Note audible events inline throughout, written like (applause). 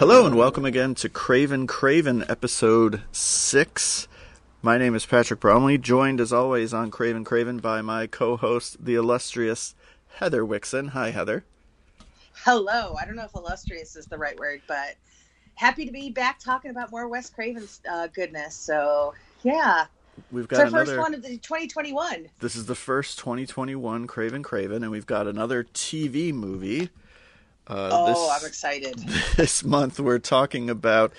Hello and welcome again to Craven Craven episode 6. My name is Patrick Bromley, joined as always on Craven Craven by my co-host, the illustrious Heather Wixon. Hi, Heather. Hello. I don't know if illustrious is the right word, but happy to be back talking about more Wes Craven's uh, goodness. So, yeah. We've It's got our another. first one of the 2021. This is the first 2021 Craven Craven, and we've got another TV movie. Uh, Oh, this, I'm excited. (laughs) this month we're talking about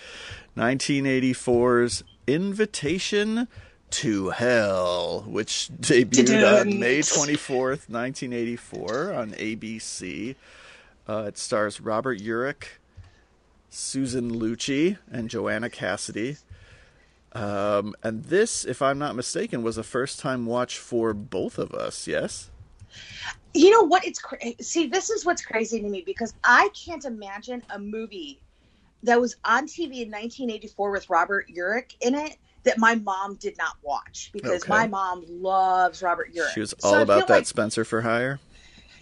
1984's Invitation to Hell, which debuted on. May 24th, 1984 on ABC. Uh, it stars Robert Urich, Susan Lucci, and Joanna Cassidy. Um, and this, if I'm not mistaken, was a first time watch for both of us, yes? You know what? It's cra- see, this is what's crazy to me because I can't imagine a movie that was on TV in 1984 with Robert Urich in it that my mom did not watch because Okay. my mom loves Robert Urich. She was all I about that like- Spencer for Hire.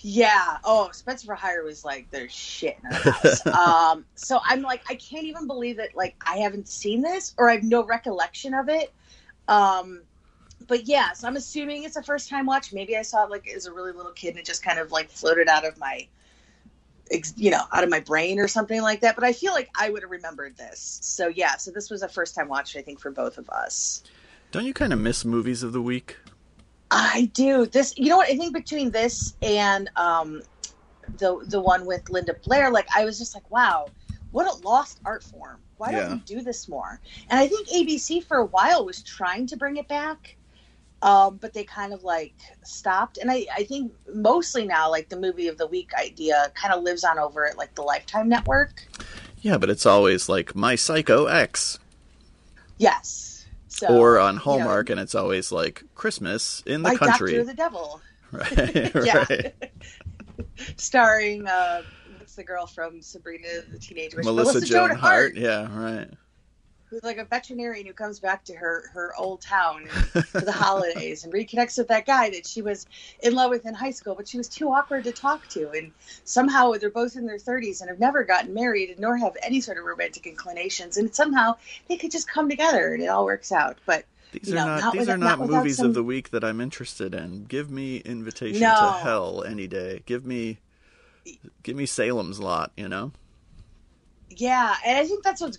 Yeah. Oh, Spencer for Hire was like there's shit in her house. (laughs) um, so I'm like, I can't even believe that like I haven't seen this or I have no recollection of it. Um, but yeah, so I'm assuming it's a first time watch. Maybe I saw it like as a really little kid and it just kind of like floated out of my, you know, out of my brain or something like that. But I feel like I would have remembered this. So yeah, so this was a first time watch I think for both of us. Don't you kind of miss movies of the week? I do. This, you know what? I think between this and um, the the one with Linda Blair, like I was just like, wow, what a lost art form. Why Yeah. don't we do this more? And I think ABC for a while was trying to bring it back, um, but they kind of like stopped. And I, I think mostly now, like the movie of the week idea kind of lives on over at like the Lifetime Network. Yeah, but it's always like My Psycho X. Yes. So, or on you know, Hallmark, and it's always like Christmas in the country. Doctor the Devil. (laughs) Right, (laughs) Yeah. right. starring uh what's the girl from Sabrina the Teenage Witch? Melissa, Joan Hart. Yeah, right. Who's like a veterinarian who comes back to her her old town for the holidays and reconnects with that guy that she was in love with in high school, but she was too awkward to talk to, and somehow they're both in their thirties and have never gotten married nor have any sort of romantic inclinations, and somehow they could just come together and it all works out. But These are know, not, not these are not not movies some- of the week that I'm interested in. Give me Invitation No. to Hell any day. Give me give me Salem's Lot, you know? Yeah, and I think that's what's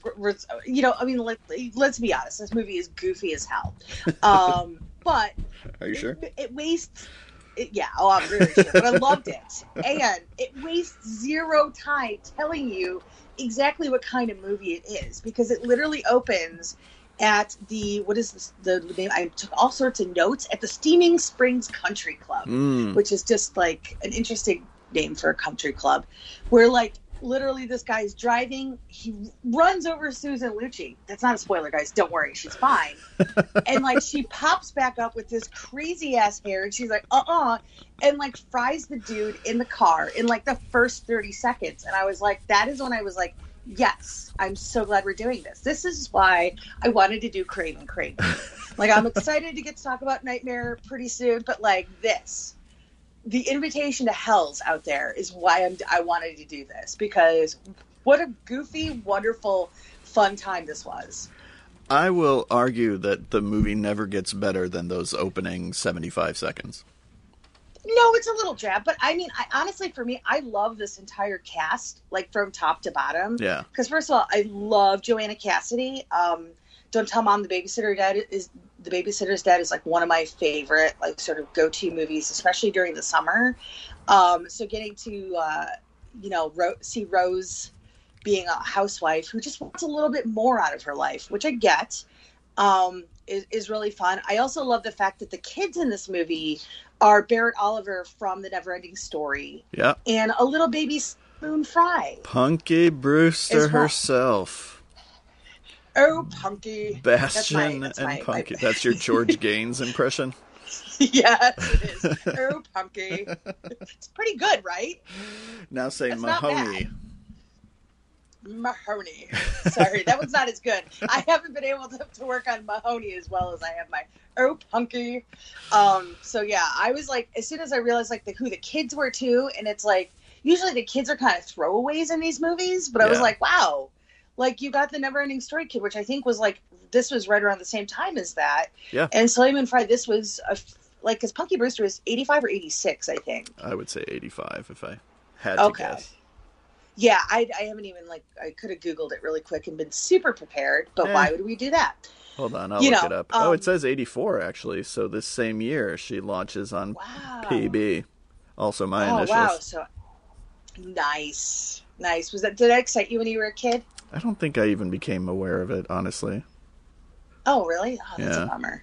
you know. I mean, let, let's be honest. This movie is goofy as hell, (laughs) um, but Are you sure? it, it wastes. It, yeah, oh, I'm really sure. But I loved it, (laughs) and it wastes zero time telling you exactly what kind of movie it is because it literally opens at the what is this, the name? I took all sorts of notes at the Steaming Springs Country Club Mm. which is just like an interesting name for a country club, where like literally this guy's driving, he runs over Susan Lucci. That's not a spoiler, guys. Don't worry, she's fine. (laughs) and like she pops back up with this crazy ass hair, and she's like, uh uh and like fries the dude in the car in like the first 30 seconds. And I was like, that is when I was like, yes, I'm so glad we're doing this. This is why I wanted to do Craven Craven. (laughs) like, I'm excited to get to talk about Nightmare pretty soon, but like this, the invitation to hell's out there is why I'm, I wanted to do this because what a goofy, wonderful, fun time this was. I will argue that the movie never gets better than those opening 75 seconds. No, it's a little jab, but I mean, I honestly, for me, I love this entire cast, like from top to bottom. Yeah. Because first of all, I love Joanna Cassidy. Um, Don't tell mom the babysitter dad is the babysitter's dad is like one of my favorite like sort of go to movies, especially during the summer. Um, so getting to uh, you know Ro- see Rose being a housewife who just wants a little bit more out of her life, which I get, um, is, is really fun. I also love the fact that the kids in this movie are Barrett Oliver from The Neverending Story Yeah. and a little baby Spoon Fry. Punky Brewster well. herself. Oh, Punky. Bastian that's and my- Punky. my- That's your George (laughs) Gaynes impression. (laughs) yes, it is. Oh, Punky. It's pretty good, right? Now say That's Mahoney. Mahoney. Sorry, that was not as good. I haven't been able to, to work on Mahoney as well as I have my Oh Punky. Um, so yeah, I was like, as soon as I realized like the, who the kids were too, and it's like usually the kids are kind of throwaways in these movies, but I was like, wow, like you got the Never Ending Story Kid, which I think was like this was right around the same time as that. Yeah. And Soleil Frye, this was a, like because Punky Brewster was eighty five or eighty six, I think. I would say 85 if I had to Okay. guess. Yeah, I, I haven't even like I could have googled it really quick and been super prepared, but why would we do that? Hold on, I'll You look know, it up. oh, um, it says 84 actually. So this same year she launches on Wow. PB. Also my oh initials. wow, so nice, nice. Was that did that excite you when you were a kid? I don't think I even became aware of it, honestly. Oh really? Oh, that's Yeah. a bummer.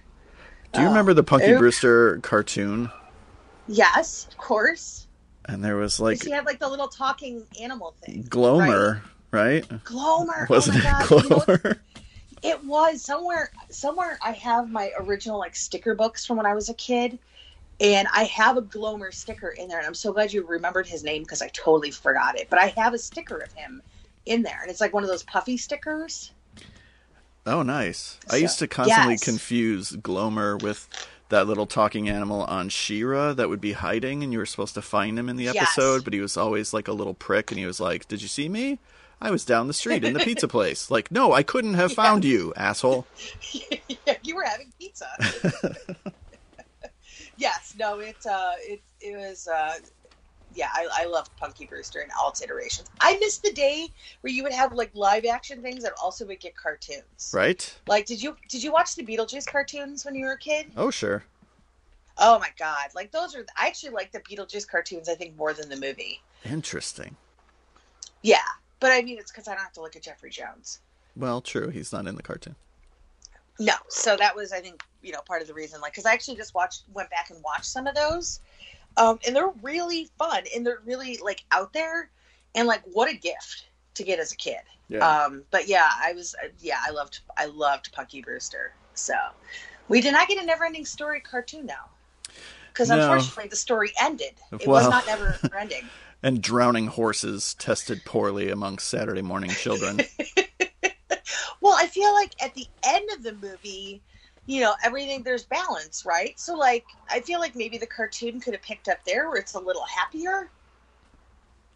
Do you Oh. remember the Punky. Brewster cartoon? Yes, of course. And there was like she had like the little talking animal thing. Glomer, right? Glomer. Oh Wasn't oh it god. You know? It was somewhere. Somewhere I have my original like sticker books from when I was a kid, and I have a Glomer sticker in there. And I'm so glad you remembered his name because I totally forgot it. But I have a sticker of him in there, and it's like one of those puffy stickers. Oh, nice. I used to constantly yes. confuse Glomer with that little talking animal on She-Ra that would be hiding, and you were supposed to find him in the Yes. episode, but he was always like a little prick, and he was like, "Did you see me? I was down the street in the pizza (laughs) place." Like, no, I couldn't have found you, asshole. (laughs) yeah, you were having pizza. (laughs) yes, no, it uh, it it was. Uh, yeah, I, I loved Punky Brewster in all its iterations. I missed the day where you would have like live action things that also would get cartoons. Right? Like, did you did you watch the Beetlejuice cartoons when you were a kid? Oh, sure. Oh my god! Like those are. I actually like the Beetlejuice cartoons. I think more than the movie. Interesting. Yeah, but I mean, it's because I don't have to look at Jeffrey Jones. Well, true. He's not in the cartoon. No, so that was I think you know part of the reason. Like, because I actually just watched, went back and watched some of those, um, and they're really fun and they're really like out there, and like what a gift to get as a kid. Um, but yeah, I was yeah, I loved I loved Punky Brewster. So we did not get a never-ending story cartoon now, because No. unfortunately the story ended. It Well. was not never-ending. (laughs) and drowning horses tested poorly among Saturday morning children. (laughs) Well, I feel like at the end of the movie, you know, everything there's balance, right? So like I feel like maybe the cartoon could have picked up there where it's a little happier.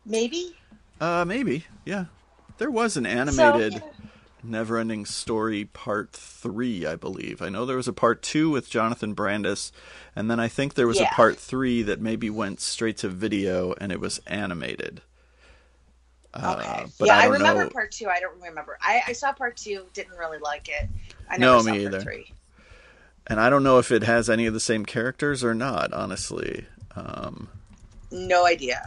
Maybe. uh, maybe. Yeah. There was an So, animated yeah. Never Ending Story Part 3, I believe. I know there was a Part 2 with Jonathan Brandis, and then I think there was Yeah. a Part 3 that maybe went straight to video and it was animated. Uh, Okay. but yeah, I I, remember know. part two. I don't remember. I, I saw part two, didn't really like it. I No, never saw me either. three. And I don't know if it has any of the same characters or not, honestly. Um, No idea.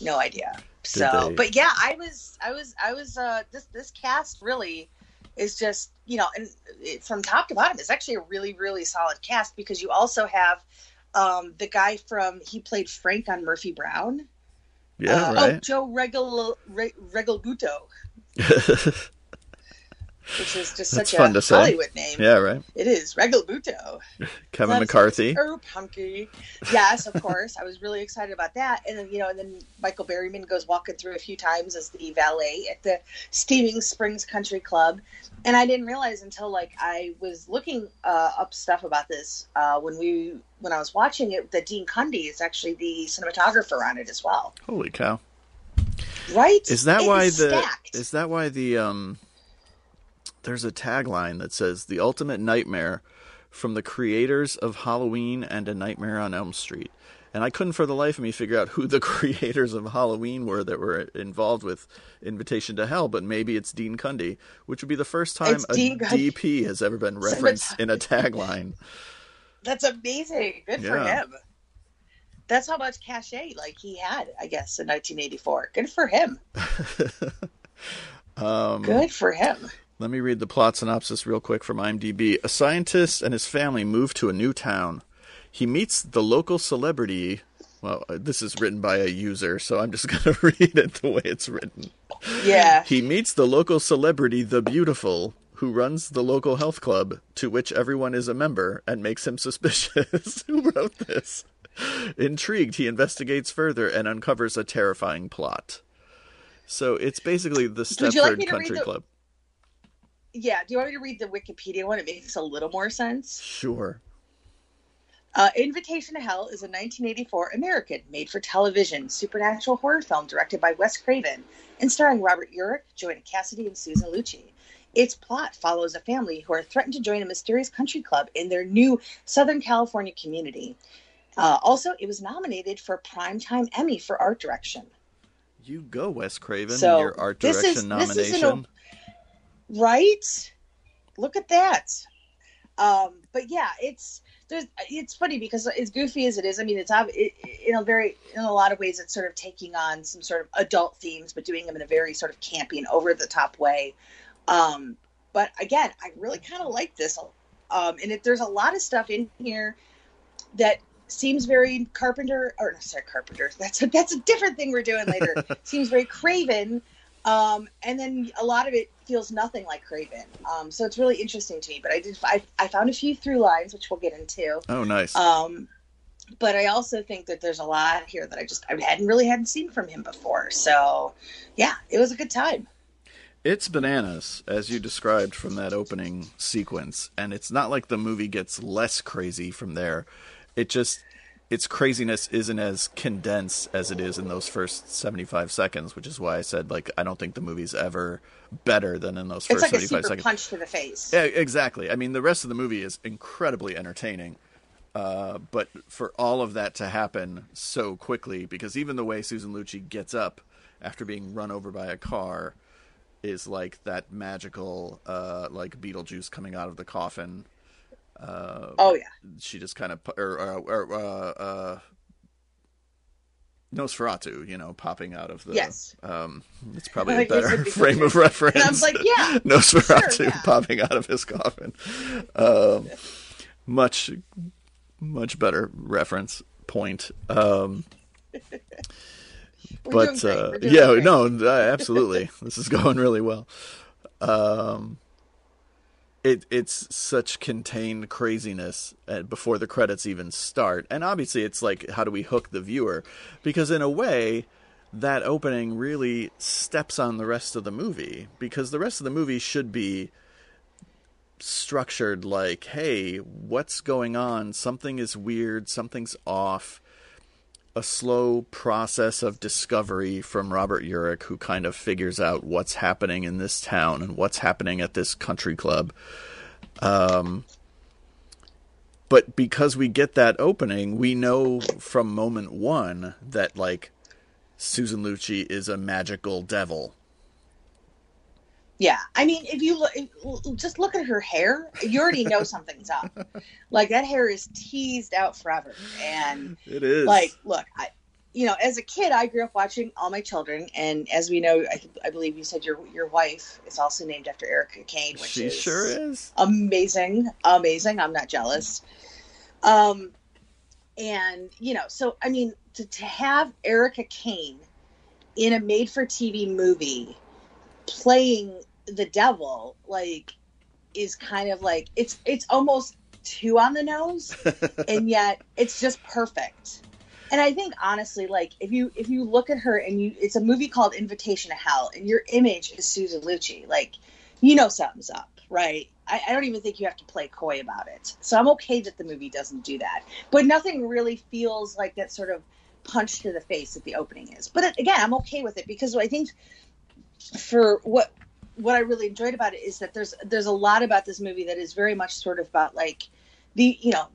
No idea. So, they- but yeah, I was, I was, I was. uh This this cast really is just you know, and it, from top to bottom, it's actually a really really solid cast because you also have um the guy from he played Frank on Murphy Brown. Yeah, Uh, Oh. Joe Regal Re, Regalbuto, (laughs) which is just such fun a to say. Hollywood name. yeah, right. It is Regalbuto. Kevin McCarthy. Oh, punky. Yes, of course. I was really excited about that. And then, you know, and then Michael Berryman goes walking through a few times as the valet at the Steaming Springs Country Club. And I didn't realize until like I was looking uh, up stuff about this uh, when we when I was watching it that Dean Cundey is actually the cinematographer on it as well. Holy cow. Right? Is that why the stacked. is that why the um there's a tagline that says the ultimate nightmare from the creators of Halloween and a Nightmare on Elm Street. And I couldn't for the life of me figure out who the (laughs) creators of Halloween were that were involved with Invitation to Hell, but maybe it's Dean Cundey, which would be the first time It's a Dean. DP has ever been referenced in a tagline. That's amazing. Good for him. That's how much cachet like he had, I guess, in 1984. Good for him. (laughs) Um, Good for him. Let me read the plot synopsis real quick from IMDb. A scientist and his family move to a new town. He meets the local celebrity. Well, uh, this is written by a user, so I'm just (laughs) going (laughs) to read it the way it's written. Yeah. He meets the local celebrity, The Beautiful, who runs the local health club, to which everyone is a member, and makes him (laughs) suspicious. who wrote this? Intrigued, he investigates further and uncovers a terrifying plot. So it's basically the like Stepford read Country the- Club. Yeah. Do you want me to read the Wikipedia one? It makes a little more sense. Sure. Uh, Invitation to Hell is a 1984 American made for television supernatural horror film directed by Wes Craven and starring Robert Urich, Joanna Cassidy, and Susan Lucci. Its plot follows a family who are threatened to join a mysterious country club in their new Southern California community. Uh, also, it was nominated for a Primetime Emmy for art direction. You go, Wes Craven, So, your art this direction is- nomination. This is an Right? Look at that. Um, but yeah, it's there's it's funny because as goofy as it is, I mean, it's it, in a very in a lot of ways, it's sort of taking on some sort of adult themes, but doing them in a very sort of campy and over the top way. Um, but again, I really kind of like this, um, and it, there's a lot of stuff in here that seems very Carpenter or no, sorry Carpenter. (laughs) That's a, that's a different thing we're doing later. (laughs) seems very Craven, um, and then a lot of it feels nothing like Craven. Um, so it's really interesting to me. But I did I, I found a few through lines which we'll get into. oh, nice. Um, but I also think that there's a lot here that I just I hadn't really hadn't seen from him before. So yeah, it was a good time. It's bananas, as you described from that opening sequence, and it's not like the movie gets less crazy from there. It just its craziness isn't as condensed as it is in those first 75 seconds, which is why I said like I don't think the movie's ever better than in those It's first like a 75 super seconds. punch to the face. Yeah, exactly. I mean, the rest of the movie is incredibly entertaining. Uh, but for all of that to happen so quickly, because even the way Susan Lucci gets up after being run over by a car is like that magical, uh, like Beetlejuice coming out of the coffin. Oh yeah, She just kind of, or, or, or uh, uh, Nosferatu, you know, popping out of the. Yes. Um, it's probably a better (laughs) frame of reference. And I was like, yeah, (laughs) Nosferatu sure, yeah. popping out of his coffin. Um, much, much better reference point. Um, (laughs) but uh, yeah, great. no, uh, absolutely, this is going really well. Um, it it's such contained craziness before the credits even start, and obviously, it's like how do we hook the viewer? Because in a way, that opening really steps on the rest of the movie because the rest of the movie should be structured like, hey, what's going on? Something is weird, something's off. A slow process of discovery from Robert Urich, who kind of figures out what's happening in this town and what's happening at this country club. Um, but because we get that opening, we know from moment one that, like, Susan Lucci is a magical devil. Yeah, I mean, if you look, just look at her hair, you already know (laughs) something's up. Like that hair is teased out forever, and It is. like, look, I, you know, as a kid, I grew up watching All My Children, and as we know, I, I believe you said your your wife is also named after Erica Kane, which she is sure is. amazing, amazing. I'm not jealous. Um, and you know, so I mean, to, to have Erica Kane in a made-for-TV movie playing the devil, like, is kind of like it's it's almost too on the nose, (laughs) and yet it's just perfect. And I think honestly, like if you if you look at her and you, it's a movie called Invitation to Hell, and your image is Susan Lucci, like you know something's up, right? I, I don't even think you have to play coy about it. So I'm okay that the movie doesn't do that. But nothing really feels like that sort of punch to the face that the opening is. But uh, again, I'm okay with it because I think for what what I really enjoyed about it is that there's there's a lot about this movie that is very much sort of about like the you know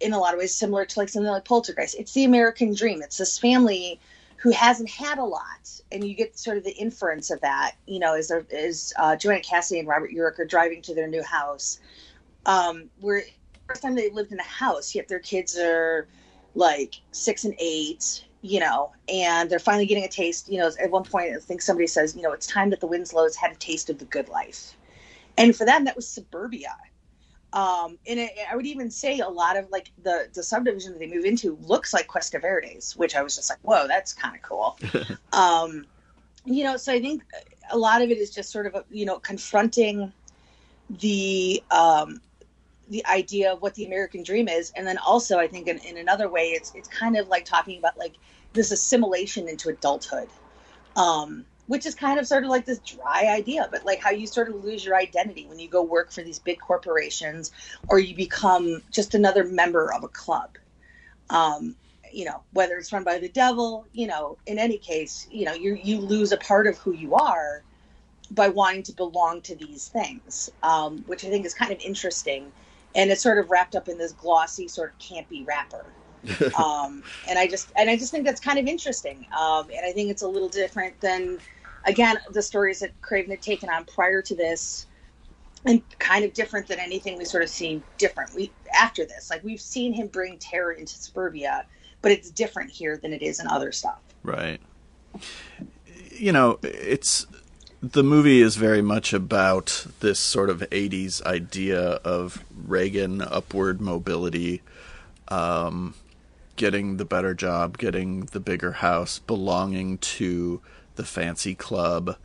in a lot of ways similar to like something like Poltergeist. It's the American dream. It's this family who hasn't had a lot, and you get sort of the inference of that. You know, as there is uh, Joanna Cassidy and Robert Urich are driving to their new house, um, where first time they lived in a house, yet their kids are like six and eight. You know, and they're finally getting a taste. You know, at one point, I think somebody says, you know, it's time that the Winslows had a taste of the good life, and for them, that was suburbia um, and it, I would even say a lot of like the the subdivision that they move into looks like Cuesta Verdes, which I was just like, whoa, that's kind of cool. (laughs) um, you know, so I think a lot of it is just sort of you know confronting the um, the idea of what the American dream is, and then also I think in, in another way, it's it's kind of like talking about like this assimilation into adulthood. Um, which is kind of sort of like this dry idea, but like how you sort of lose your identity when you go work for these big corporations or you become just another member of a club. Um, you know, whether it's run by the devil, you know, in any case, you know, you you lose a part of who you are by wanting to belong to these things, um, which I think is kind of interesting, and it's sort of wrapped up in this glossy, sort of campy wrapper. (laughs) um, and I just and I just think that's kind of interesting, um, and I think it's a little different than, again, the stories that Craven had taken on prior to this, and kind of different than anything we sort of seen different we after this. Like we've seen him bring terror into suburbia, but it's different here than it is in other stuff. Right. You know, it's the movie is very much about this sort of 80s idea of Reagan upward mobility, um, getting the better job, getting the bigger house, belonging to the fancy club.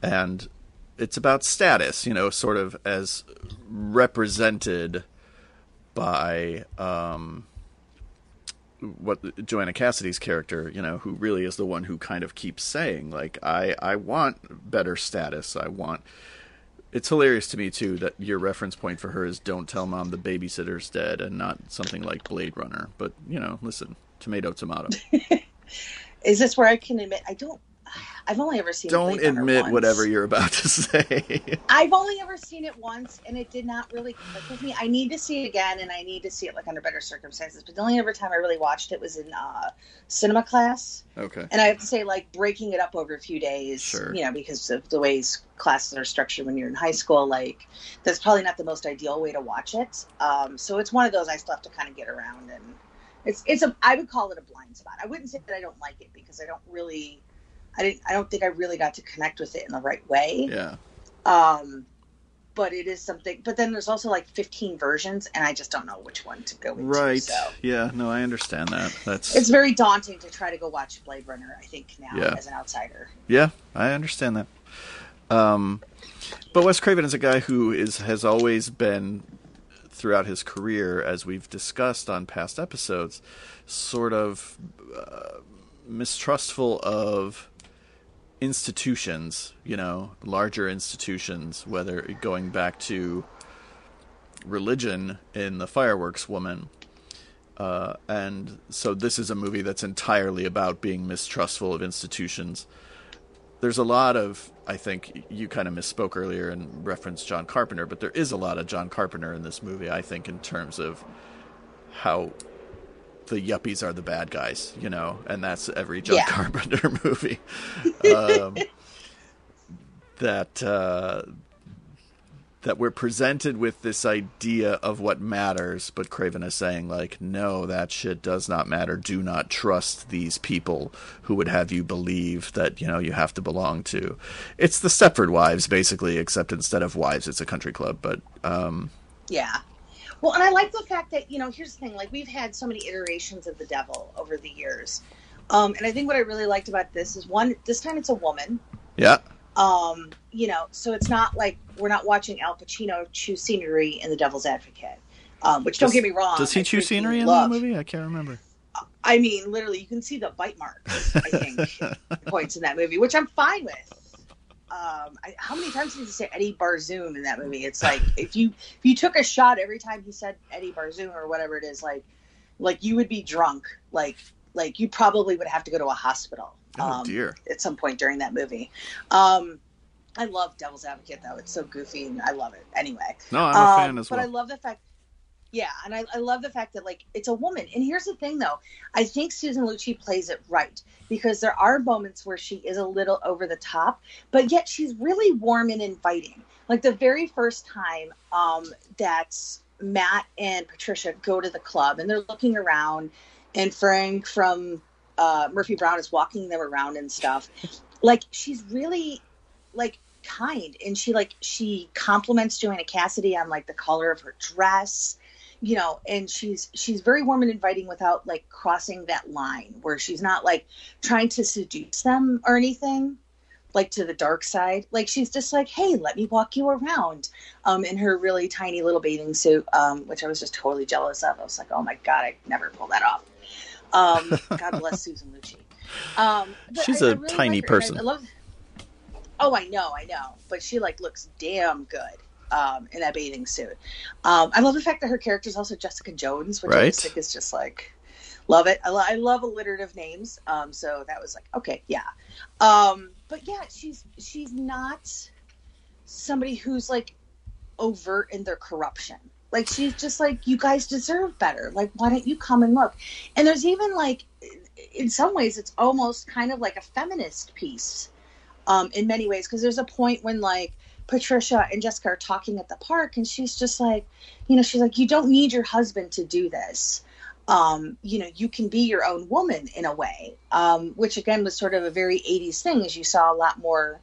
And it's about status, you know, sort of as represented by um, what Joanna Cassidy's character, you know, who really is the one who kind of keeps saying, like, I, I want better status. I want. It's hilarious to me too that your reference point for her is "Don't tell mom the babysitter's dead" and not something like Blade Runner. But you know, listen, tomato, tomato. (laughs) is this where I can admit I don't I've only ever seen. Don't admit whatever you're about to (laughs) say. I've only ever seen it once, and it did not really click with me. I need to see it again, and I need to see it like under better circumstances. But the only ever time I really watched it was in uh, cinema class. Okay. And I have to say, like breaking it up over a few days, sure. you know, because of the ways classes are structured when you're in high school, like that's probably not the most ideal way to watch it. Um, so it's one of those I still have to kind of get around, and it's it's a I would call it a blind spot. I wouldn't say that I don't like it because I don't really I didn't. I don't think I really got to connect with it in the right way. Yeah. Um, but it is something. But then there's also like 15 versions, and I just don't know which one to go into. Right. So. Yeah. No, I understand that. That's. It's very daunting to try to go watch Blade Runner. I think now yeah. as an outsider. Yeah, I understand that. Um, but Wes Craven is a guy who is has always been throughout his career, as we've discussed on past episodes, sort of uh, mistrustful of institutions, you know, larger institutions, whether going back to religion in The Fireworks Woman. Uh, and so this is a movie that's entirely about being mistrustful of institutions. There's a lot of, I think you kind of misspoke earlier and referenced John Carpenter, but there is a lot of John Carpenter in this movie, I think, in terms of how the yuppies are the bad guys, you know, and that's every John yeah. Carpenter (laughs) movie. Um, that uh, that we're presented with this idea of what matters, but Craven is saying like, no, that shit does not matter. Do not trust these people who would have you believe that you know you have to belong to. It's the Stepford Wives, basically, except instead of wives, it's a country club. But um, yeah, well, and I like the fact that you know, here's the thing: like we've had so many iterations of the devil over the years, um, and I think what I really liked about this is one, this time it's a woman. Yeah. Um, you know, so it's not like we're not watching Al Pacino chew scenery in The Devil's Advocate. Um, which does, don't get me wrong. Does he chew scenery in love. that movie? I can't remember. I mean, literally, you can see the bite marks. I think (laughs) points in that movie, which I'm fine with um, I, how many times did he say Eddie Barzoon in that movie? It's like if you if you took a shot every time he said Eddie Barzoon or whatever it is, like like you would be drunk, like like you probably would have to go to a hospital. Oh um, dear! At some point during that movie, um, I love Devil's Advocate though; it's so goofy and I love it. Anyway, no, I'm a um, fan as well. But I love the fact yeah, and I, I love the fact that like it's a woman. And here's the thing though, I think Susan Lucci plays it right because there are moments where she is a little over the top, but yet she's really warm and inviting. Like the very first time um, that Matt and Patricia go to the club and they're looking around, and Frank from uh, Murphy Brown is walking them around and stuff. like she's really like kind and she like she compliments Joanna Cassidy on like the color of her dress you know and she's she's very warm and inviting without like crossing that line where she's not like trying to seduce them or anything like to the dark side. Like she's just like hey let me walk you around um in her really tiny little bathing suit um which i was just totally jealous of. I was like oh my god i never pull that off. Um (laughs) god bless susan lucci. Um she's I, a I really tiny person I, I love oh i know i know. But she like looks damn good um, in that bathing suit. Um, I love the fact that her character is also Jessica Jones, which right. I think is just like love it. I, lo- I love alliterative names. Um, so that was like, okay, yeah. Um, but yeah, she's she's not somebody who's like overt in their corruption. Like she's just like, you guys deserve better. Like, why don't you come and look? And there's even like, in some ways, it's almost kind of like a feminist piece, um, in many ways, because there's a point when like Patricia and Jessica are talking at the park, and she's just like, you know, she's like, you don't need your husband to do this. Um, you know, you can be your own woman in a way, um, which again was sort of a very 80s thing, as you saw a lot more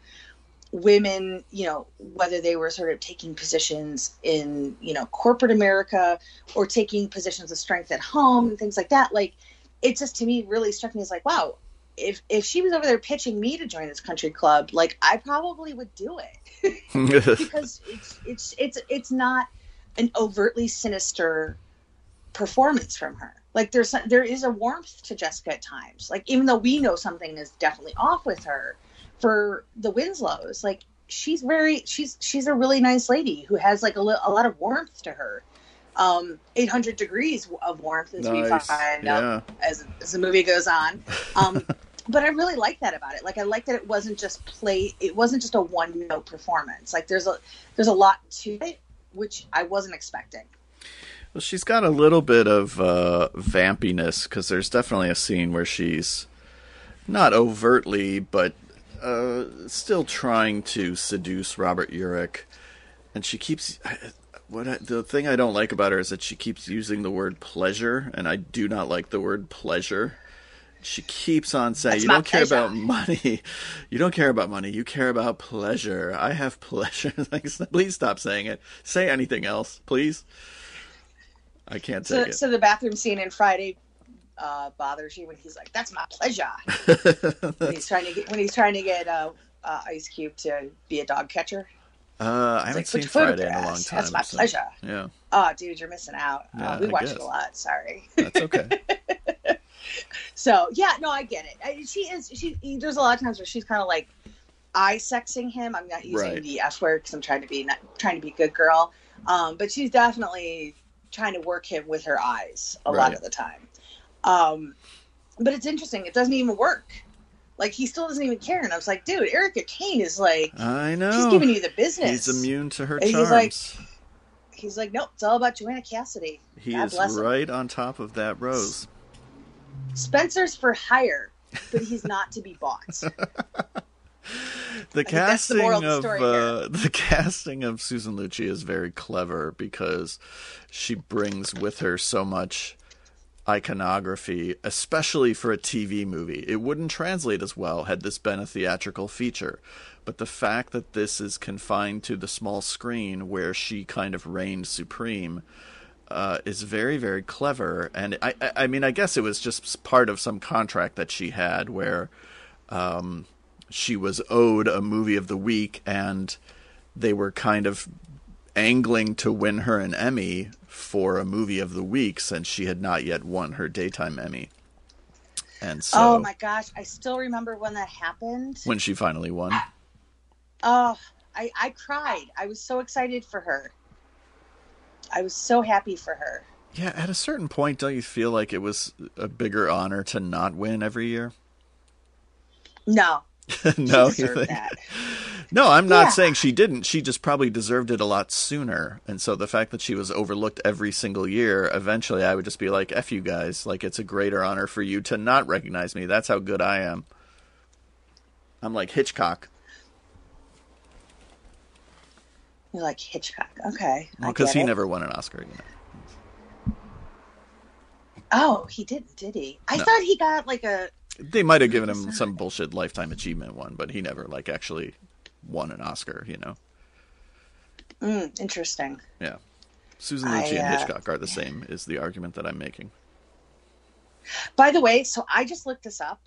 women, you know, whether they were sort of taking positions in, you know, corporate America or taking positions of strength at home and things like that. Like, it just to me really struck me as like, wow, if if she was over there pitching me to join this country club, like I probably would do it (laughs) because it's it's it's it's not an overtly sinister performance from her. Like there's there is a warmth to Jessica at times. Like even though we know something is definitely off with her, for the Winslows, like she's very she's she's a really nice lady who has like a, a lot of warmth to her. Um, 800 degrees of warmth as nice. we find yeah. out as, as the movie goes on. Um, (laughs) but I really like that about it. Like I like that it wasn't just play. It wasn't just a one note performance. Like there's a there's a lot to it, which I wasn't expecting. Well, she's got a little bit of uh, vampiness because there's definitely a scene where she's not overtly, but uh, still trying to seduce Robert Urich, and she keeps. What I, the thing I don't like about her is that she keeps using the word pleasure, and I do not like the word pleasure. She keeps on saying, That's "You don't pleasure. care about money. (laughs) You don't care about money. You care about pleasure. I have pleasure." (laughs) like, please stop saying it. Say anything else, please. I can't so, take it. So the bathroom scene in Friday uh, bothers you when he's like, "That's my pleasure." (laughs) when he's trying to get when he's trying to get uh, uh, Ice Cube to be a dog catcher. Uh, I haven't like, seen Friday in a long time. That's my so, pleasure. Yeah. Oh, dude, you're missing out. Uh, we I watch guess. it a lot. Sorry. That's okay. So yeah, no, I get it. I, she is. She. There's a lot of times where she's kind of like eye sexing him. I'm not using right. the F word because I'm trying to be not trying to be a good girl. Um, but she's definitely trying to work him with her eyes a right. lot of the time. Um, but it's interesting. It doesn't even work. Like he still doesn't even care. And I was like, dude, Erica Kane is like, I know, she's giving you the business. He's immune to her and charms. He's like, he's like, nope, it's all about Joanna Cassidy. He God is right him. on top of that rose. Spencer's for hire, but he's not to be bought. (laughs) the casting the of, of uh, (laughs) the casting of Susan Lucci is very clever because she brings with her so much iconography, especially for a TV movie. It wouldn't translate as well had this been a theatrical feature. But the fact that this is confined to the small screen where she kind of reigned supreme uh, is very, very clever. And I, I, I, mean, I guess it was just part of some contract that she had where um, she was owed a movie of the week and they were kind of angling to win her an Emmy for a movie of the week since she had not yet won her daytime Emmy. And so Oh my gosh, I still remember when that happened. When she finally won. Oh, I I cried. I was so excited for her. I was so happy for her. Yeah, at a certain point don't you feel like it was a bigger honor to not win every year? No. (laughs) no, you think? That. No, I'm not yeah. saying she didn't. She just probably deserved it a lot sooner. And so the fact that she was overlooked every single year, eventually I would just be like, F you guys. Like, it's a greater honor for you to not recognize me. That's how good I am. I'm like Hitchcock. You're like Hitchcock. Okay. Because well, he it. never won an Oscar, you know. Oh, he didn't, did he? I no. thought he got like a. They might have given him some bullshit lifetime achievement one, but he never like actually won an Oscar, you know. Mm, interesting. Yeah. Susan Lucci uh, and Hitchcock are the same, is the argument that I'm making. By the way, so I just looked this up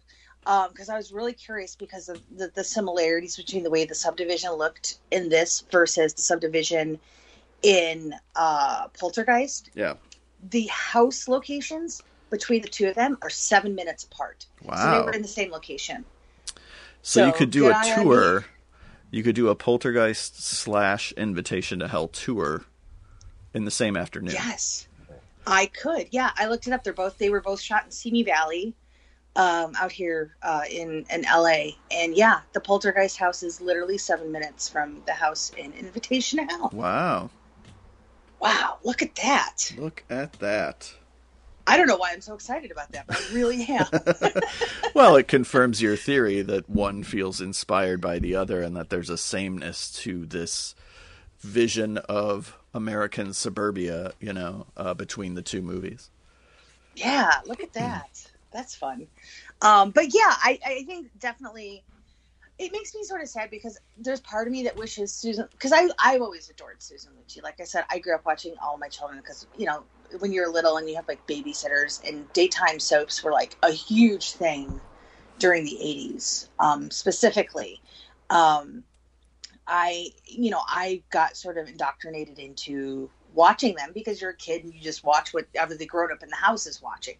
because um, I was really curious because of the, the, similarities between the way the subdivision looked in this versus the subdivision in uh, Poltergeist. Yeah. The house locations between the two of them are seven minutes apart. Wow. So they were in the same location. So, so you could do a tour you could do a poltergeist slash invitation to hell tour in the same afternoon. Yes. I could, yeah. I looked it up. They're both they were both shot in Simi Valley, um, out here uh, in in LA. And yeah, the Poltergeist house is literally seven minutes from the house in Invitation Hell. Wow. Wow, look at that! Look at that. I don't know why I'm so excited about that, but I really am. (laughs) (laughs) well, it confirms your theory that one feels inspired by the other and that there's a sameness to this vision of American suburbia, you know, uh, between the two movies. Yeah, look at that. That's fun. Um, but yeah, I, I think definitely it makes me sort of sad because there's part of me that wishes Susan because I I've always adored Susan Lucci. Like I said, I grew up watching all my children because you know when you're little and you have like babysitters and daytime soaps were like a huge thing during the 80s um, specifically. Um, I you know I got sort of indoctrinated into watching them because you're a kid and you just watch whatever the grown up in the house is watching.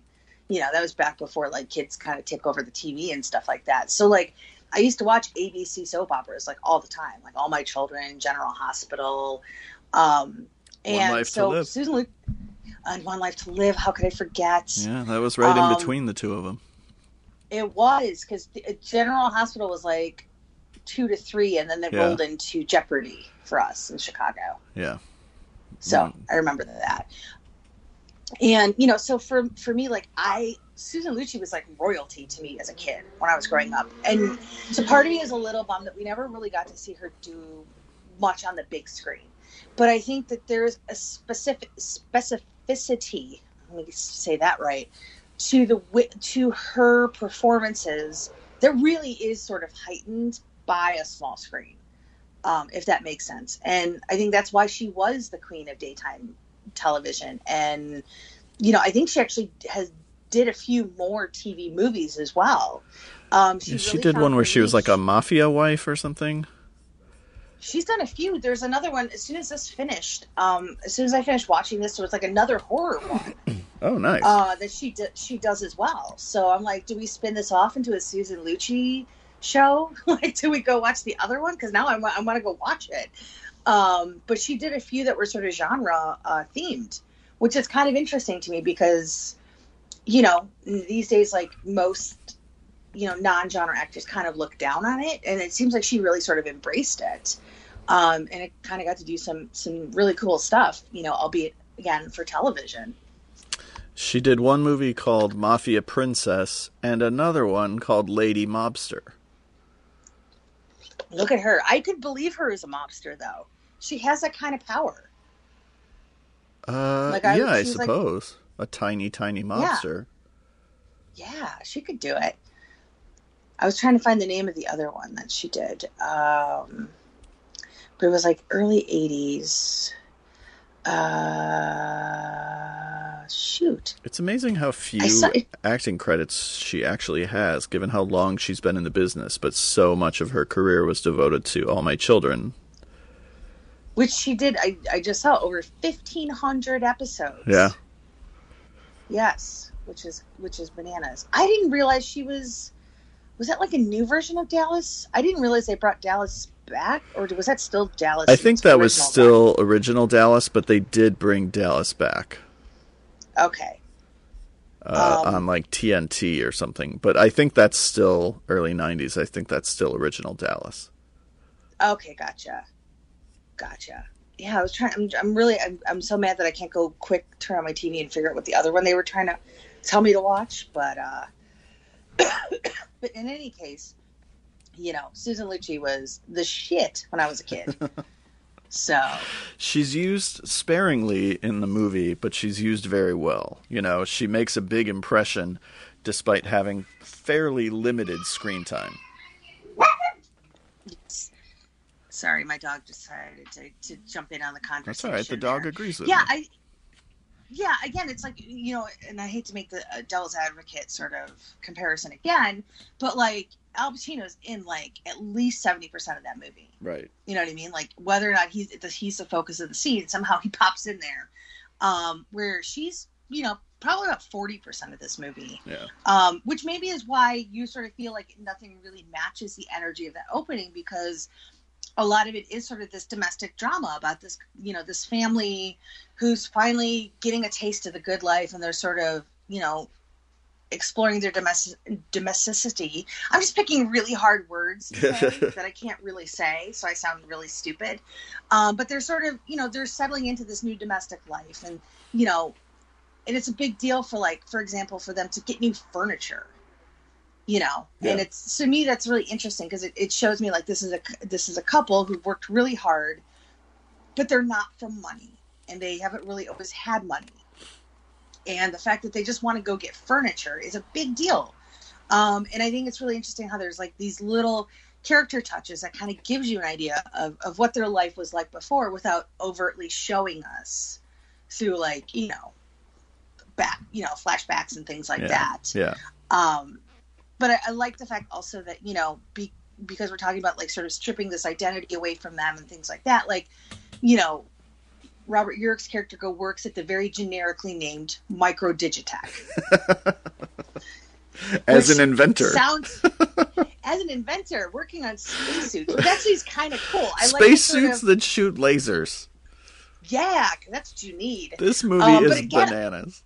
You know that was back before like kids kind of take over the TV and stuff like that. So like I used to watch ABC soap operas like all the time, like All My Children, General Hospital, um, and so Susan Luke and One Life to Live. How could I forget? Yeah, that was right um, in between the two of them. It was because General Hospital was like two to three, and then they yeah. rolled into Jeopardy for us in Chicago. Yeah. So mm. I remember that. And you know, so for for me, like I Susan Lucci was like royalty to me as a kid when I was growing up. And so part of me is a little bummed that we never really got to see her do much on the big screen. But I think that there's a specific specificity, let me say that right, to the to her performances that really is sort of heightened by a small screen. Um, if that makes sense. And I think that's why she was the queen of daytime television. And, you know, I think she actually has did a few more TV movies as well. Um, she, yeah, she really did one where she was like a mafia wife or something. She's done a few. There's another one. As soon as this finished, um, as soon as I finished watching this, there was like another horror one. (clears throat) oh, nice. Uh, that she d- she does as well. So I'm like, do we spin this off into a Susan Lucci show? (laughs) like, do we go watch the other one? Because now I want I want to go watch it. Um, but she did a few that were sort of genre uh, themed, which is kind of interesting to me because you know, these days, like most, you know, non-genre actors kind of look down on it, and it seems like she really sort of embraced it, um, and it kind of got to do some some really cool stuff, you know, albeit again for television. She did one movie called Mafia Princess and another one called Lady Mobster. Look at her. I could believe her as a mobster, though. She has that kind of power. Uh, like I, yeah, I suppose. Like, a tiny, tiny mobster. Yeah. yeah, she could do it. I was trying to find the name of the other one that she did. Um, but it was like early 80s. Uh, shoot. It's amazing how few acting credits she actually has, given how long she's been in the business, but so much of her career was devoted to All My Children. Which she did, I, I just saw over 1,500 episodes. Yeah. Yes, which is which is bananas. I didn't realize she was. Was that like a new version of Dallas? I didn't realize they brought Dallas back, or was that still Dallas? I think that was still back? original Dallas, but they did bring Dallas back. Okay. Uh, um, on like TNT or something, but I think that's still early '90s. I think that's still original Dallas. Okay, gotcha, gotcha yeah, I was trying. I'm, I'm really, I'm, I'm so mad that I can't go quick turn on my TV and figure out what the other one they were trying to tell me to watch. But, uh, (coughs) but in any case, you know, Susan Lucci was the shit when I was a kid. (laughs) so she's used sparingly in the movie, but she's used very well. You know, she makes a big impression despite having fairly limited screen time. Sorry, my dog decided to, to jump in on the conversation. That's all right. The dog there. agrees with yeah, me. I, yeah, again, it's like you know, and I hate to make the uh, devil's advocate sort of comparison again, but like Al Pacino's in like at least seventy percent of that movie. Right. You know what I mean? Like whether or not he's he's the focus of the scene, somehow he (laughs) pops in there. Um, where she's, you know, probably about forty percent of this movie. Yeah. Um, which maybe is why you sort of feel like nothing really matches the energy of that opening because a lot of it is sort of this domestic drama about this, you know, this family who's finally getting a taste of the good life and they're sort of, you know, exploring their domestic domesticity. I'm just picking really hard words (laughs) that I can't really say, so I sound really stupid. Um, but they're sort of, you know, they're settling into this new domestic life, and you know, and it's a big deal for like, for example, for them to get new furniture. You know, Yeah. and it's to me that's really interesting because it, it shows me like this is a this is a couple who worked really hard, but they're not from money, and they haven't really always had money and the fact that they just want to go get furniture is a big deal. Um, and I think it's really interesting how there's like these little character touches that kind of gives you an idea of, of what their life was like before without overtly showing us through like, you know, back, you know, flashbacks and things like Yeah. that. Yeah. Um, but I, I like the fact also that, you know, be, because we're talking about like sort of stripping this identity away from them and things like that, like, you know, Robert Urich's character go works at the very generically named Micro Digitech. (laughs) As an inventor. Sounds (laughs) as an inventor working on spacesuits, which actually is kind of cool. I like the sort suits of- that shoot lasers. yeah that's what you need. This movie Um, is again- bananas.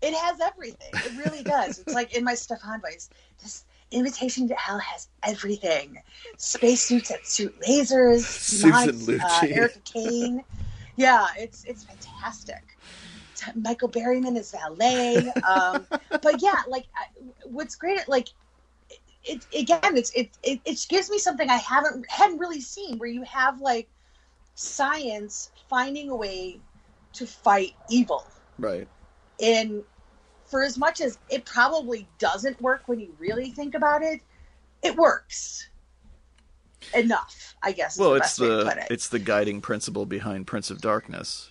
It has everything. It really does. It's like in my Stefon voice. This invitation to hell has everything. Spacesuits that shoot lasers. Susan demonic, uh, Erica Kane. Yeah, it's it's fantastic. Michael Berryman is valet. Um, (laughs) but yeah, like what's great, at, like it, it again, it's it, it it gives me something I haven't hadn't really seen, where you have like science finding a way to fight evil Right. And for as much as it probably doesn't work when you really think about it, it works enough. I guess. Well, the it's best way to the it. it's the guiding principle behind Prince of Darkness.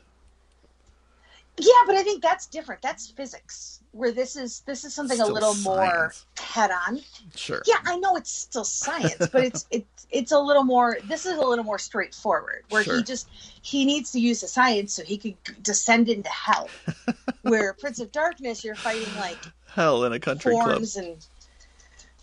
yeah, but I think that's different. That's physics, where this is this is something a Still little more head on. Sure. Yeah, I know it's still science, but it's (laughs) it's it's a little more. This is a little more straightforward, where Sure. he just he needs to use the science so he could descend into hell. (laughs) where Prince of Darkness, you're fighting like Hell in a country club. and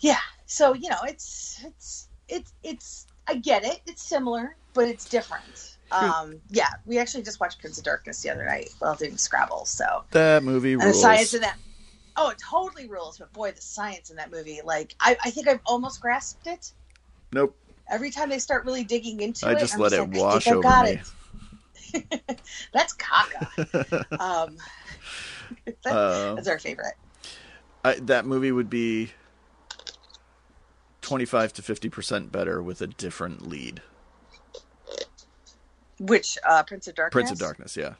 yeah so you know it's it's it's it's i get it it's similar but it's different. Um yeah we actually just watched prince of darkness the other night while doing scrabble so. That movie and the science in that oh it totally rules but boy the science in that movie like i, I think i've almost grasped it. Nope. every time they start really digging into I it just I'm let it like, I wash over me. it. (laughs) That's kaka (laughs) um Uh, (laughs) that's our favorite I, that movie would be twenty-five to fifty percent better with a different lead. which uh prince of darkness Prince of Darkness. Yeah.